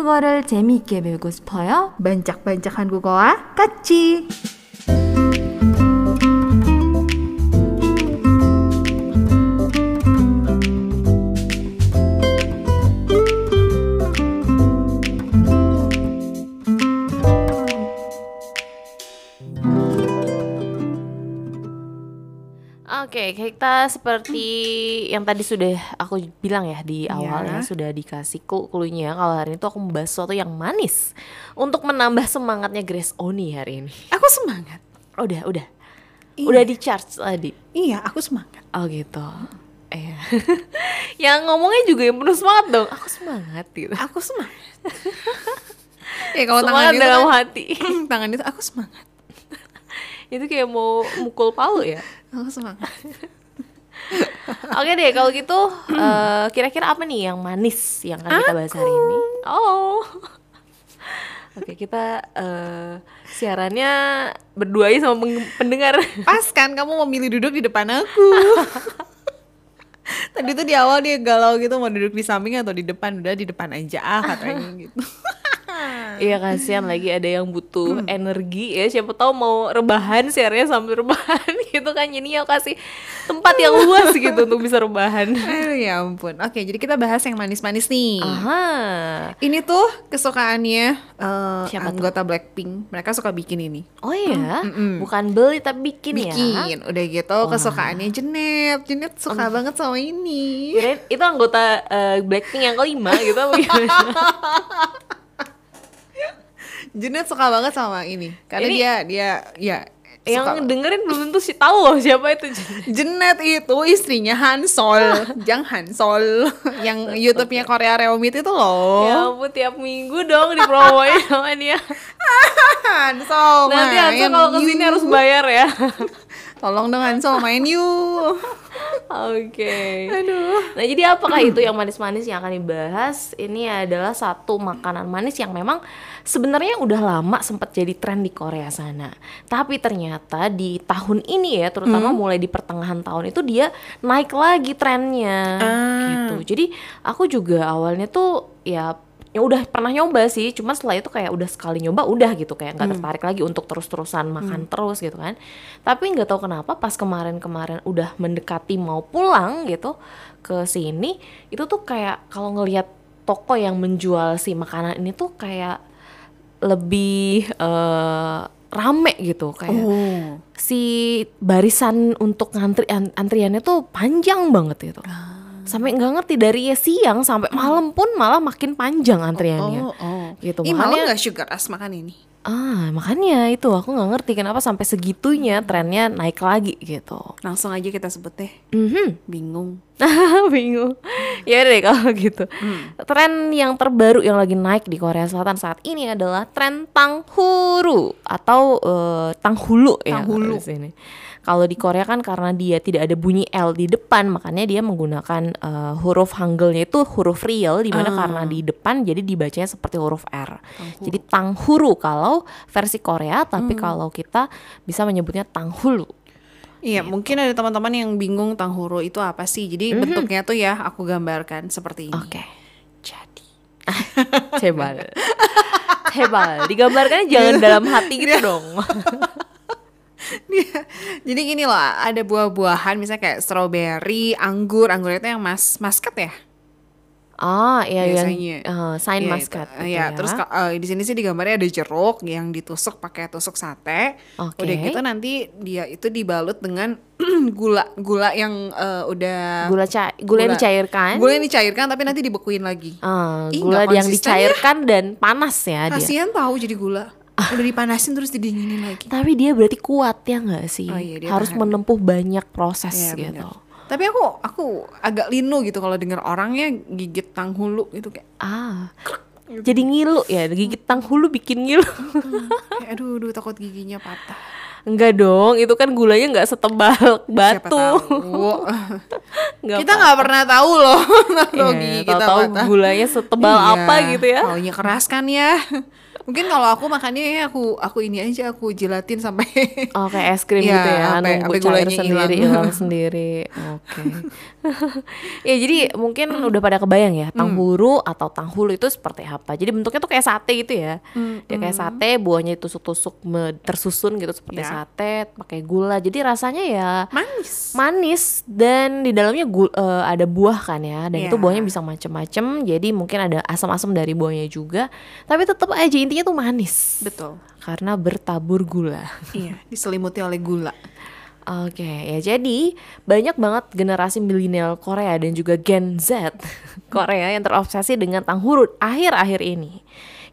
한국어를 재미있게 배우고 싶어요? 반짝반짝 한국어와 같이. Oke, kita seperti yang tadi sudah aku bilang ya di awal Iya. ya sudah dikasih clue-cluenya kalau hari ini tuh aku membahas sesuatu yang manis untuk menambah semangatnya Grace Oni hari ini. Aku semangat. Udah, udah. Iya. Udah di charge tadi. Iya, aku semangat. Oh gitu. Iya. yang ngomongnya juga yang penuh semangat dong. Aku semangat gitu. Aku semangat. ya kalau tangan dalam kan, hati. tangan itu aku semangat. Itu kayak mau mukul palu ya. Aku semangat. Oke deh, kalau gitu eh, kira-kira apa nih yang manis yang akan kita bahas hari ini? Oh. Oke, kita eh, siarannya berdua aja sama pendengar. Pas kan kamu memilih duduk di depan aku. Tadi tuh di awal dia galau gitu mau duduk di samping atau di depan udah di depan aja ah katanya gitu. Iya kasihan lagi ada yang butuh energi ya siapa tahu mau rebahan siarannya sambil rebahan gitu kan jadi ya kasih tempat yang luas gitu untuk bisa rebahan. Aduh ya ampun. Oke, jadi kita bahas yang manis-manis nih. Aha. Ini tuh kesukaannya eh, Siapa tuh? anggota Blackpink. Mereka suka bikin ini. Oh iya, bukan beli tapi bikin, ya. Bikin. Udah gitu kesukaannya Jenet. Jenet suka banget sama ini. Kirain itu anggota eh, Blackpink yang kelima gitu apa gimana? Jenet suka banget sama ini. Karena Ini- dia dia ya yang suka- dengerin belum tentu sih tahu loh siapa itu. Jenet itu istrinya Hansol, Jang Hansol yang YouTube-nya Korea Reomit itu loh. Ya ampun tiap minggu dong dipromoin sama dia. Hansol. Nanti Hansa kalau ke sini harus bayar ya. Tolong dong Hansol main yuk. Oke. Aduh. Nah jadi apakah itu yang manis-manis yang akan dibahas? Ini adalah satu makanan manis yang memang sebenarnya udah lama sempat jadi tren di Korea sana. Tapi ternyata di tahun ini ya, terutama mulai di pertengahan tahun itu dia naik lagi trennya. Gitu. Jadi aku juga awalnya tuh ya ya udah pernah nyoba sih, cuma setelah itu kayak udah sekali nyoba udah gitu kayak nggak tertarik lagi untuk terus-terusan makan terus gitu kan. Tapi nggak tahu kenapa pas kemarin-kemarin udah mendekati mau pulang gitu ke sini, itu tuh kayak kalau ngelihat toko yang menjual si makanan ini tuh kayak lebih eh, rame gitu kayak Oh. si barisan untuk ngantri an- antriannya tuh panjang banget gitu. Sampai nggak ngerti dari ya siang sampai malam pun malah makin panjang antriannya. Oh, oh. Gitu. Ih, Makanya nggak sugar rush makan ini. ah makanya itu aku nggak ngerti kenapa sampai segitunya trennya naik lagi gitu. Langsung aja kita sebut deh. Mhm. Bingung. Bingung. Ya deh kalau gitu. Tren yang terbaru yang lagi naik di Korea Selatan saat ini adalah tren tanghuru atau eh, tanghulu ya Tanghulu. kalau di sini. Kalau di Korea kan karena dia tidak ada bunyi L di depan, makanya dia menggunakan eh, huruf Hangulnya itu huruf real, di mana karena di depan jadi dibacanya seperti huruf R. Jadi tanghuru kalau versi Korea, tapi kalau kita bisa menyebutnya tanghulu. Iya, mungkin ada teman-teman yang bingung tanghuru itu apa sih. Jadi bentuknya tuh ya aku gambarkan seperti ini. Oke. Jadi Cebal. Cebal. Digambarkan jangan dalam hati gitu dong. Dia- Jadi gini loh, ada buah-buahan misalnya kayak strawberry, anggur, anggur itu yang mas maskat ya? Ah, iya yang Biasanya. eh, sign Iya, maskat itu. gitu Iya, ya. terus eh, di sini sih digambarnya ada jeruk yang ditusuk pakai tusuk sate. Oke. Udah gitu nanti dia itu dibalut dengan gula, gula yang eh, udah gula ca gula, yang dicairkan. Gula yang dicairkan tapi nanti dibekuin lagi. Ah, Ih, gula yang konsisten dicairkan dan panas ya dia. Kasihan tahu jadi gula. Udah dipanasin terus didinginin lagi. Tapi dia berarti kuat ya nggak sih? Oh iya, dia Harus tahan. menempuh banyak proses Iya, gitu. bener. Tapi aku aku agak linu gitu kalau denger orangnya gigit tanghulu gitu kayak Ah. Jadi ngilu ya, gigit tanghulu bikin ngilu. kayak aduh, aduh takut giginya patah. Enggak dong, itu kan gulanya nggak setebal batu. tahu. Nggak kita nggak pernah tahu loh Iya, gigi kita patah. gulanya setebal Iya, apa gitu ya. Taunya keras kan ya. Mungkin kalau aku makannya ya aku aku ini aja aku jilatin sampai Oh kayak es krim Iya, gitu ya, sampai- nunggu sampai cair gulanya sendiri, hilang. sendiri. Oke. ya jadi mungkin udah pada kebayang ya, tanghuru atau tanghulu itu seperti apa. Jadi bentuknya tuh kayak sate gitu ya. Dia kayak sate, buahnya ditusuk-tusuk me- tersusun gitu seperti Ya. sate, pakai gula. Jadi rasanya ya manis. manis dan di dalamnya gul- eh, ada buah kan ya dan itu Iya. buahnya bisa macem-macem jadi mungkin ada asam-asam dari buahnya juga tapi tetap aja intinya tuh manis Betul. karena bertabur gula Iya, diselimuti oleh gula. Oke, ya jadi banyak banget generasi milenial Korea dan juga Gen Z Korea yang terobsesi dengan tanghuru akhir-akhir ini.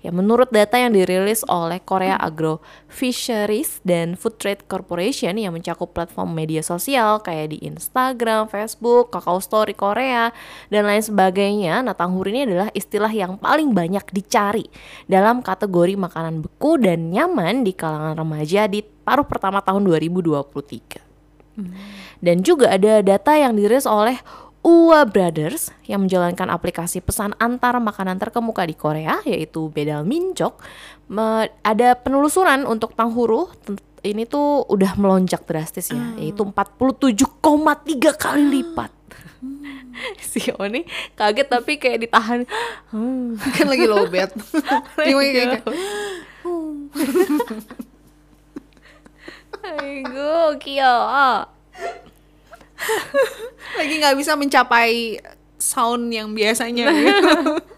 Ya, menurut data yang dirilis oleh Korea Agro Fisheries dan Food Trade Corporation yang mencakup platform media sosial kayak di Instagram, Facebook, Kakao Story Korea, dan lain sebagainya. Tanghuru ini adalah istilah yang paling banyak dicari dalam kategori makanan beku dan nyaman di kalangan remaja di paruh pertama tahun 2023. Dan juga ada data yang dirilis oleh Ua Brothers yang menjalankan aplikasi pesan antar makanan terkemuka di Korea yaitu Bedal Minjok. Ada penelusuran untuk tanghuru ini tuh udah melonjak drastis ya, yaitu 47,3 kali lipat. si Oni kaget tapi kayak ditahan. Hmm. kan lagi low bed. Dia kayak- Aigo, kyo. lagi nggak bisa mencapai sound yang biasanya. gitu.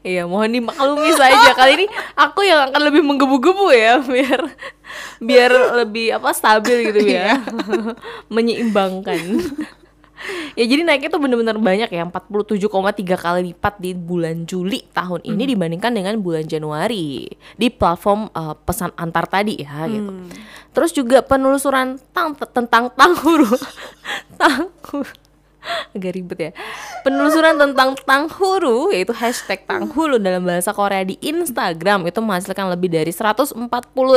Iya, mohon dimaklumi saja. Kali ini aku yang akan lebih menggebu-gebu ya, biar biar lebih apa stabil gitu ya. Menyeimbangkan. Ya jadi naiknya tuh bener-bener banyak ya 47,3 kali lipat di bulan Juli tahun ini dibandingkan dengan bulan Januari di platform eh, pesan antar tadi ya gitu. Terus juga penelusuran tang tentang tanghuru tanghuru agak ribet ya. Penelusuran tentang tanghuru yaitu hashtag tanghuru dalam bahasa Korea di Instagram itu menghasilkan lebih dari 140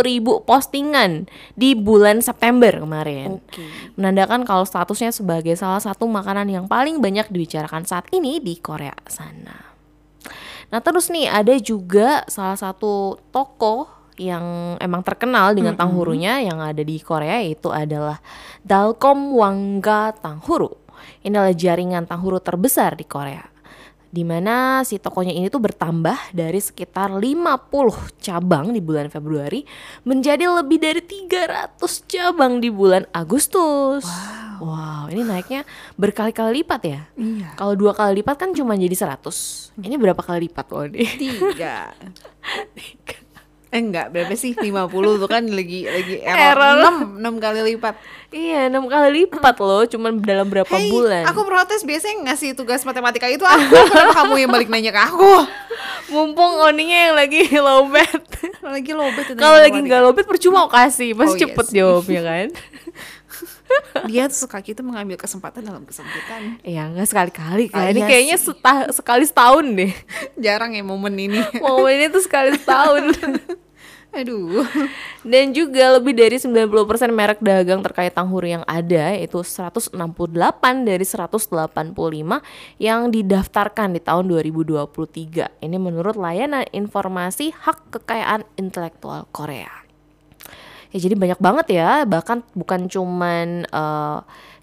ribu postingan di bulan September kemarin. Oke. Menandakan kalau statusnya sebagai salah satu makanan yang paling banyak dibicarakan saat ini di Korea sana. Nah terus nih ada juga salah satu toko yang emang terkenal dengan tanghurunya yang ada di Korea itu adalah Dalkom Wangga Tanghuru. Ini adalah jaringan tanghuru terbesar di Korea. Di mana si tokonya ini tuh bertambah dari sekitar 50 cabang di bulan Februari menjadi lebih dari 300 cabang di bulan Agustus. Wow, ini naiknya berkali-kali lipat ya. Iya. Kalau dua kali lipat kan cuma jadi 100. Ini berapa kali lipat loh nih? Tiga. Eh enggak, berapa sih? 50 tuh kan lagi lagi Error. error 6, 6 kali lipat. Iya, enam kali lipat loh, cuman dalam berapa Hey, bulan? aku protes biasanya ngasih tugas matematika itu aku, kenapa kamu yang balik nanya ke aku? Mumpung oninya yang lagi low bed. Lagi lobet itu Kalau lagi nggak low bed percuma aku kasih, pasti Oh, yes. cepet jawabnya kan. Dia tuh suka gitu mengambil kesempatan dalam kesempitan. Iya, nggak sekali-kali Ah, kan. Ini iya kayaknya sih. seta- sekali setahun deh. Jarang ya momen ini. Momen ini tuh sekali setahun. Aduh. Dan juga lebih dari 90% merek dagang terkait tanghuru yang ada yaitu 168 dari 185 yang didaftarkan di tahun 2023. Ini menurut layanan informasi hak kekayaan intelektual Korea. Ya jadi banyak banget ya, bahkan bukan cuman eh,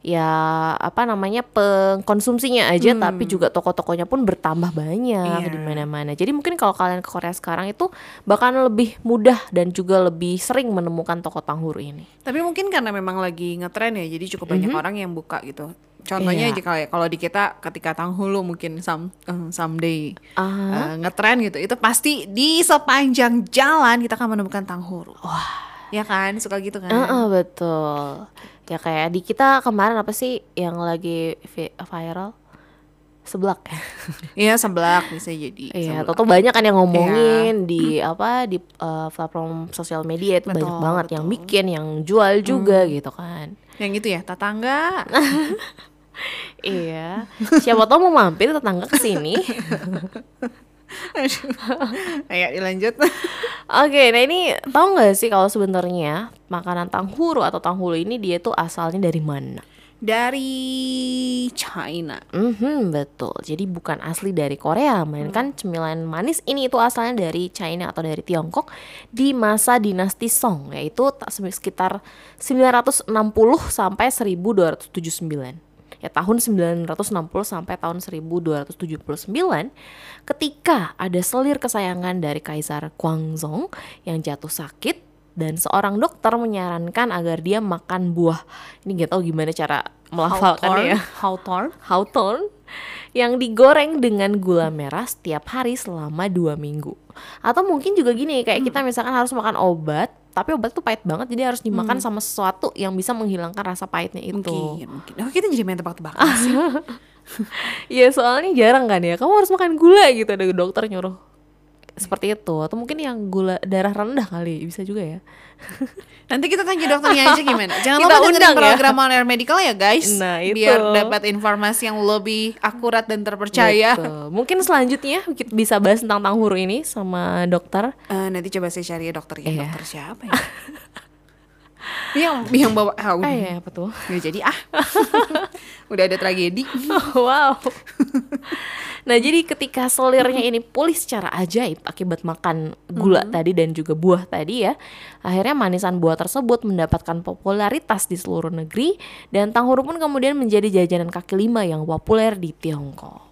ya apa namanya pengkonsumsinya aja tapi juga toko-tokonya pun bertambah banyak Iya. di mana-mana. Jadi mungkin kalau kalian ke Korea sekarang itu bahkan lebih mudah dan juga lebih sering menemukan toko tanghuru ini. Tapi mungkin karena memang lagi ngetren ya, jadi cukup banyak orang yang buka gitu. Contohnya Iya. aja kayak kalau di kita ketika tanghulu mungkin some, eh, someday Ah. eh, ngetren gitu, itu pasti di sepanjang jalan kita akan menemukan tanghuru. Wah. Ya kan, suka gitu kan. Heeh, betul. Ya kayak di kita kemarin apa sih yang lagi vi- viral? Seblak ya. Iya seblak bisa jadi. Iya, atau banyak kan yang ngomongin di apa di uh, platform sosial media itu banyak Betul, banget yang betul. bikin, yang jual juga gitu kan. Yang itu ya tetangga. iya. Siapa tahu mau mampir tetangga ke Ayo dilanjut. Oke, nah ini tahu nggak sih kalau sebenarnya makanan tanghuru atau tanghulu ini dia tuh asalnya dari mana? dari China. Mhm, betul. Jadi bukan asli dari Korea, melainkan cemilan manis ini itu asalnya dari China atau dari Tiongkok di masa dinasti Song, yaitu sekitar 960 sampai 1279. Ya tahun 960 sampai tahun 1279 ketika ada selir kesayangan dari Kaisar Gwanzong yang jatuh sakit dan seorang dokter menyarankan agar dia makan buah. Ini gak tahu gimana cara melafalkannya ya. Hawthorne. Hawthorne yang digoreng dengan gula merah setiap hari selama dua minggu. Atau mungkin juga gini, kayak kita misalkan harus makan obat, tapi obat tuh pahit banget, jadi harus dimakan sama sesuatu yang bisa menghilangkan rasa pahitnya itu. Mungkin, mungkin. Oh, kita jadi main tebak-tebakan sih. Iya soalnya jarang kan ya, kamu harus makan gula gitu, ada dokter nyuruh seperti itu. Atau mungkin yang gula darah rendah kali, bisa juga ya. Nanti kita tanya dokternya aja gimana. Jangan Kita lupa dengerin ya. program On Air Medical ya guys. Nah, itu. Biar dapat informasi yang lebih akurat dan terpercaya. Betul. Mungkin selanjutnya kita bisa bahas tentang tanghuru ini sama dokter. Eh, nanti coba saya cari ya dokternya. Iya. Dokter siapa ya? yang yang bawa ah, udah. Eh, apa tuh? Nggak jadi ah. udah ada tragedi. wow. Nah, jadi ketika selirnya ini pulih secara ajaib akibat makan gula tadi dan juga buah tadi ya, akhirnya manisan buah tersebut mendapatkan popularitas di seluruh negeri dan tanghuru pun kemudian menjadi jajanan kaki lima yang populer di Tiongkok.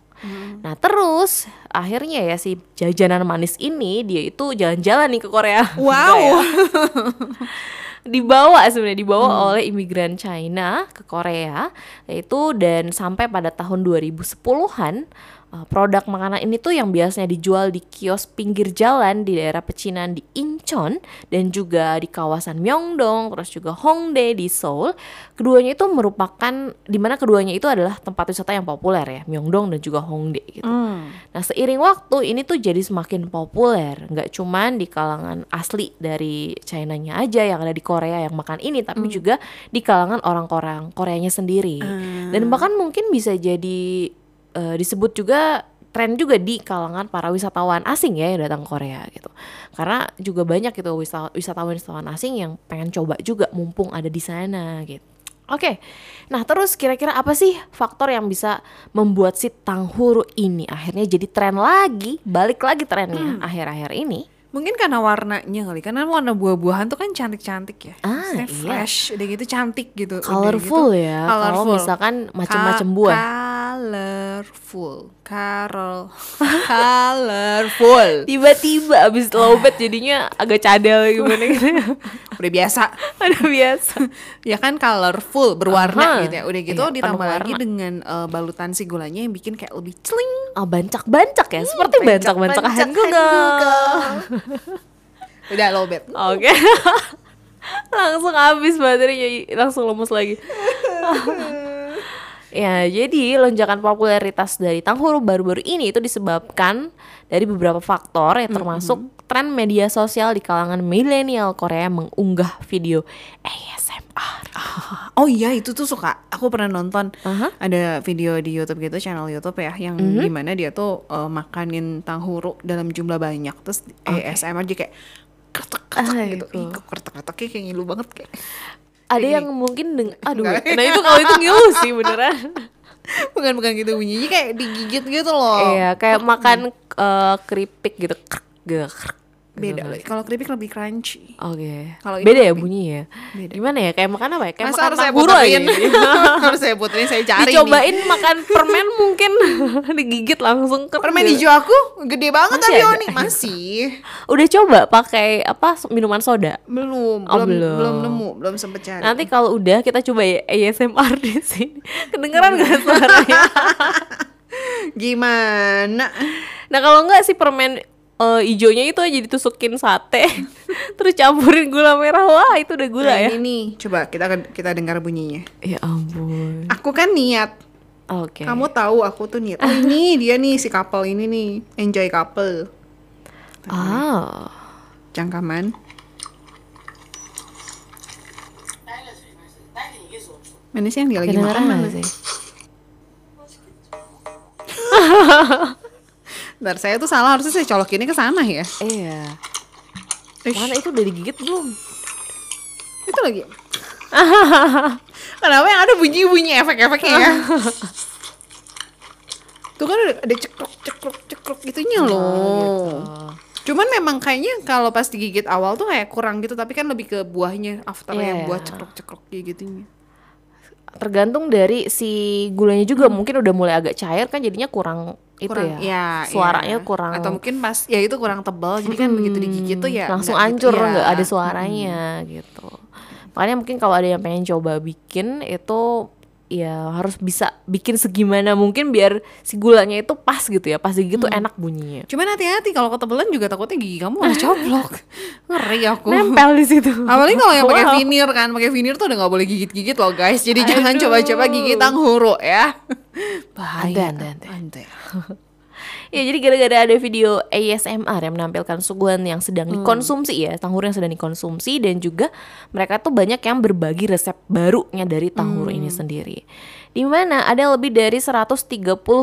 Nah terus akhirnya ya si jajanan manis ini dia itu jalan-jalan nih ke Korea. Wow. Dibawa sebenarnya dibawa oleh imigran China ke Korea itu dan sampai pada tahun 2010-an uh, produk makanan ini tuh yang biasanya dijual di kios pinggir jalan di daerah pecinan di Incheon dan juga di kawasan Myeongdong terus juga Hongdae di Seoul. Keduanya itu merupakan di mana keduanya itu adalah tempat wisata yang populer ya Myeongdong dan juga Hongdae gitu. Hmm. Nah seiring waktu ini tuh jadi semakin populer, nggak cuman di kalangan asli dari China-nya aja yang ada di Korea yang makan ini, tapi juga di kalangan orang-orang Koreanya sendiri. Dan bahkan mungkin bisa jadi eh, disebut juga tren juga di kalangan para wisatawan asing ya yang datang ke Korea gitu. Karena juga banyak gitu wisa- wisatawan-wisatawan asing yang pengen coba juga mumpung ada di sana gitu. Oke, nah terus kira-kira apa sih faktor yang bisa membuat si tanghuru ini akhirnya jadi tren lagi, balik lagi trennya akhir-akhir ini? Mungkin karena warnanya kali, karena warna buah-buahan tuh kan cantik-cantik ya. Ah, Maksudnya iya. fresh, udah gitu cantik gitu. udah Colorful gitu, ya, kalau misalkan macem-macem buah. Colorful, Carol, colorful. Tiba-tiba abis lowbat jadinya agak cadel gimana gitu. Udah biasa. Ada biasa. ya kan colorful, berwarna Aha. gitu ya. Udah gitu Iya, ditambah lagi warna. dengan eh, balutan si gulanya yang bikin kayak lebih celing. Oh, bancak-bancak ya, seperti bancak-bancak hand Google. Udah lowbat. Oke. langsung habis baterainya, langsung lemes lagi. Ya, jadi lonjakan popularitas dari Tanghuru baru-baru ini itu disebabkan dari beberapa faktor ya termasuk tren media sosial di kalangan milenial Korea mengunggah video ASMR. Oh iya itu tuh suka. Aku pernah nonton Aha. ada video di YouTube gitu, channel YouTube ya, yang Mhm. di mana dia tuh eh, makanin tanghuru dalam jumlah banyak, terus ASMR aja kayak kretek kretek Ah, gitu. itu. Ih, kok kretek kreteknya kayak ngilu banget kayak. Ada yang mungkin deng aduh, nah itu kalau itu ngilu sih beneran. bukan bukan gitu bunyinya kayak digigit gitu loh. Iya, kayak makan eh, keripik gitu. Krek, gitu, krek, Beda lagi. Kalau keripik lebih crunchy. Oke. Kalau ini beda ya lebih- bunyinya. Beda. Gimana ya? Kayak makan apa ya? Kayak Masa makan harus saya puterin? harus saya puterin, saya cari Dicobain nih. makan permen mungkin digigit langsung ke Permen hijau aku gede banget Masih tapi ada? Oni masih Udah coba pakai apa minuman soda? belum Oh, belum belum. belum nemu belum sempet cari. Nanti kalau udah kita coba ya ASMR di sini. Kedengeran gak suaranya? Gimana? Nah kalau enggak sih permen eh, ijonya itu aja ditusukin sate terus campurin gula merah wah itu udah gula Nah, ya Ini nih, coba kita kita dengar bunyinya. ya ampun Aku kan niat. oke Kamu tahu aku tuh niat. Oh ini dia nih si couple ini nih, enjoy couple. ah Cangkaman. Mana sih yang dia lagi makan kedengeran mana? sih Bentar, saya tuh salah harusnya saya colokinnya ke sana ya. iya Ish, mana itu udah digigit belum Itu lagi. Kenapa yang ada bunyi-bunyi efek-efeknya ya? Tuh kan ada, ada cekrok cekrok cekrok gitunya Oh, loh. gitu. Cuman memang kayaknya kalau pas digigit awal tuh kayak kurang gitu, tapi kan lebih ke buahnya after Iya. yang buah cekrok-cekrok kayak gitunya. Tergantung dari si gulanya juga mungkin udah mulai agak cair kan jadinya kurang, itu Kurang, ya. ya, Suaranya ya. kurang atau mungkin pas ya itu kurang tebal, jadi kan begitu digigit tuh ya langsung nggak gitu, hancur ya. nggak ada suaranya gitu. Makanya mungkin kalau ada yang pengen coba bikin itu ya harus bisa bikin segimana mungkin biar si gulanya itu pas gitu ya, pas digigit tuh enak bunyinya. Cuman hati-hati kalau ketebelan juga takutnya gigi kamu malah coplok. Ngeri aku. Nempel di situ. Apalagi kalau yang pakai Wow. veneer kan, pakai veneer tuh udah nggak boleh gigit-gigit loh guys. Jadi jangan coba-coba gigit tanghuru ya. Bahaya. Ante, ante, ante. Ante. Ya jadi gara-gara ada video ASMR yang menampilkan suguhan yang sedang dikonsumsi ya, tanghuru yang sedang dikonsumsi dan juga mereka tuh banyak yang berbagi resep barunya dari tanghuru ini sendiri. Di mana ada lebih dari 130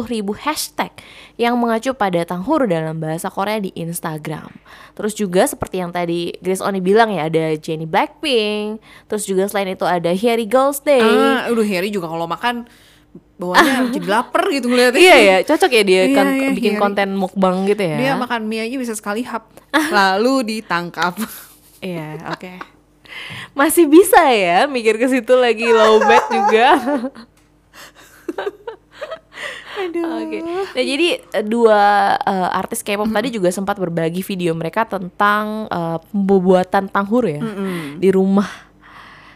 ribu hashtag yang mengacu pada tanghuru dalam bahasa Korea di Instagram. Terus juga seperti yang tadi Grace Oni bilang ya ada Jennie Blackpink, terus juga selain itu ada Harry Girls Day. Ah, aduh Harry juga kalau makan bawahnya jadi lapar gitu ngeliatnya. Iya ya, cocok ya dia Iya, kan iya, bikin Harry. konten mukbang gitu ya. Dia makan mie aja bisa sekali hap, lalu ditangkap. Iya, oke. Masih bisa ya mikir ke situ lagi low bat juga. Oke. Nah, jadi eh, dua eh, artis K-pop tadi juga sempat berbagi video mereka tentang eh, pembuatan tanghur ya di rumah.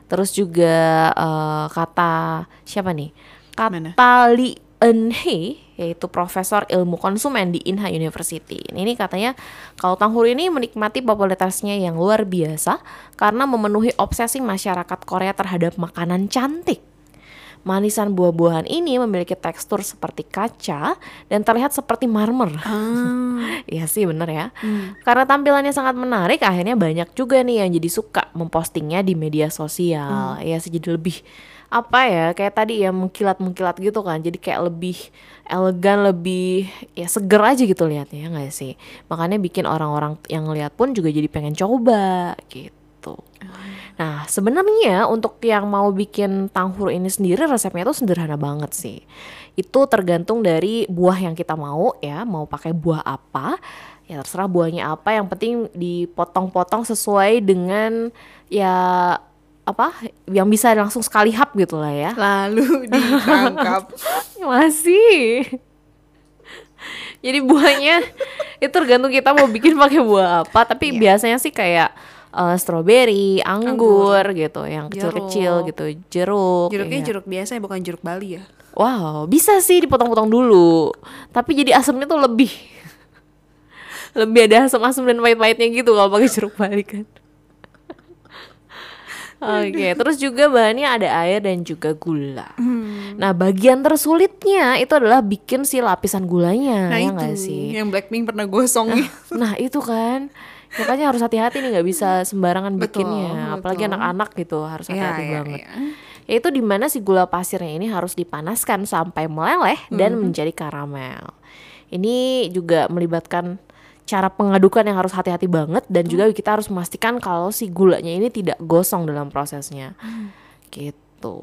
Terus juga eh, kata siapa nih? Mana? Kata Lee Eun-hee yaitu profesor ilmu konsumen di Inha University. Ini katanya kalau tanghur ini menikmati popularitasnya yang luar biasa karena memenuhi obsesi masyarakat Korea terhadap makanan cantik. Manisan buah-buahan ini memiliki tekstur seperti kaca dan terlihat seperti marmer. Iya sih bener ya. Karena tampilannya sangat menarik, akhirnya banyak juga nih yang jadi suka mempostingnya di media sosial. Ya sih jadi lebih apa ya kayak tadi ya mengkilat-mengkilat gitu kan. Jadi kayak lebih elegan, lebih ya seger aja gitu liatnya ya nggak sih. Makanya bikin orang-orang yang lihat pun juga jadi pengen coba gitu. Nah, sebenarnya untuk yang mau bikin tanghur ini sendiri resepnya tuh sederhana banget sih. Itu tergantung dari buah yang kita mau ya, mau pakai buah apa. Ya terserah buahnya apa, yang penting dipotong-potong sesuai dengan ya apa yang bisa langsung sekali hap gitu lah ya. Lalu ditangkap. Masih. Jadi buahnya itu tergantung kita mau bikin pakai buah apa, tapi biasanya sih kayak eh, strawberry, anggur, gitu, yang kecil-kecil gitu, jeruk. Jeruknya iya. jeruk biasa ya, bukan jeruk Bali ya. Wow, bisa sih dipotong-potong dulu. Tapi jadi asamnya tuh lebih lebih ada asam-asam dan pahit-pahitnya gitu kalau pakai jeruk Bali kan. Oke, terus juga bahannya ada air dan juga gula. Nah, bagian tersulitnya itu adalah bikin si lapisan gulanya, Nah ya itu nggak sih? yang Blackpink pernah gosong ya. Nah, itu kan. Makanya harus hati-hati nih nggak bisa sembarangan Betul, bikinnya, apalagi betul. anak-anak gitu harus Iya, hati-hati iya, banget iya. yaitu di mana si gula pasirnya ini harus dipanaskan sampai meleleh dan Mhm. menjadi karamel. Ini juga melibatkan cara pengadukan yang harus hati-hati banget dan juga kita harus memastikan kalau si gulanya ini tidak gosong dalam prosesnya. Gitu.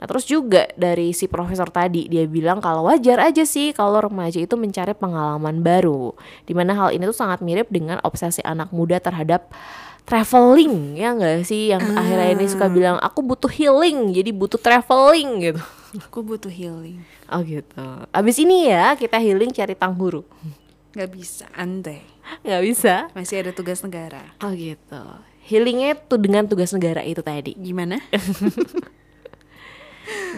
Nah, terus juga dari si profesor tadi dia bilang kalau wajar aja sih kalau remaja itu mencari pengalaman baru. Di mana hal ini tuh sangat mirip dengan obsesi anak muda terhadap traveling ya enggak sih yang akhirnya ini suka bilang aku butuh healing jadi butuh traveling gitu. Aku butuh healing. Oh gitu. Abis ini ya kita healing cari tanghuru. Gak bisa, andai. Nggak bisa. Masih ada tugas negara. Oh gitu. Healingnya tuh dengan tugas negara itu tadi. Gimana?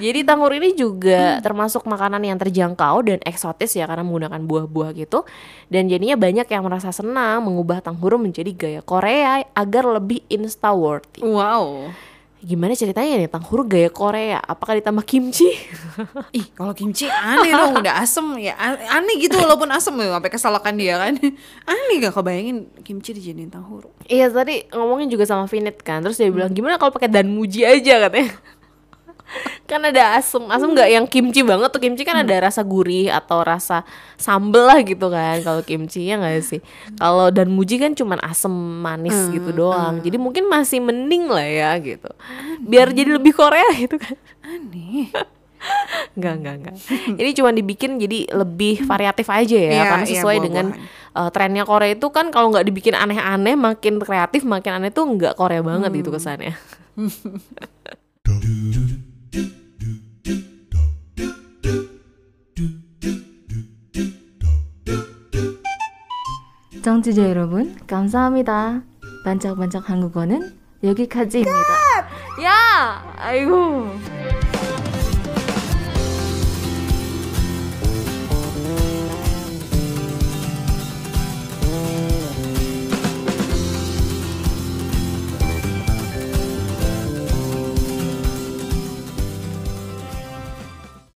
Jadi tanghur ini juga termasuk makanan yang terjangkau dan eksotis ya karena menggunakan buah-buah gitu. Dan jadinya banyak yang merasa senang mengubah tanghur menjadi gaya Korea agar lebih insta worthy. Wow. Gimana ceritanya nih tanghur gaya Korea? Apakah ditambah kimchi? Ih, kalau kimchi aneh dong, udah asem ya. Aneh gitu walaupun asem ya, sampai kesalakan dia kan. Aneh gak kebayangin kimchi dijadiin tanghuru. Iya tadi ngomongin juga sama Finit kan Terus dia bilang gimana kalau pakai danmuji aja katanya kan ada asem asem nggak yang kimchi banget tuh? Kimchi kan ada rasa gurih atau rasa sambel lah gitu kan kalau kimchi ya nggak sih? Kalau dan muji kan cuman asem manis gitu doang. jadi mungkin masih mending lah ya gitu. Biar jadi lebih Korea gitu kan. Aneh. Enggak, enggak, enggak. Ini cuma dibikin jadi lebih variatif aja ya, Iya, karena iya, sesuai dengan uh, trennya Korea itu kan kalau nggak dibikin aneh-aneh, makin kreatif, makin aneh tuh nggak Korea banget gitu kesannya. 청취자 여러분, 감사합니다. 반짝반짝 한국어는 여기까지입니다. Ya, ayo.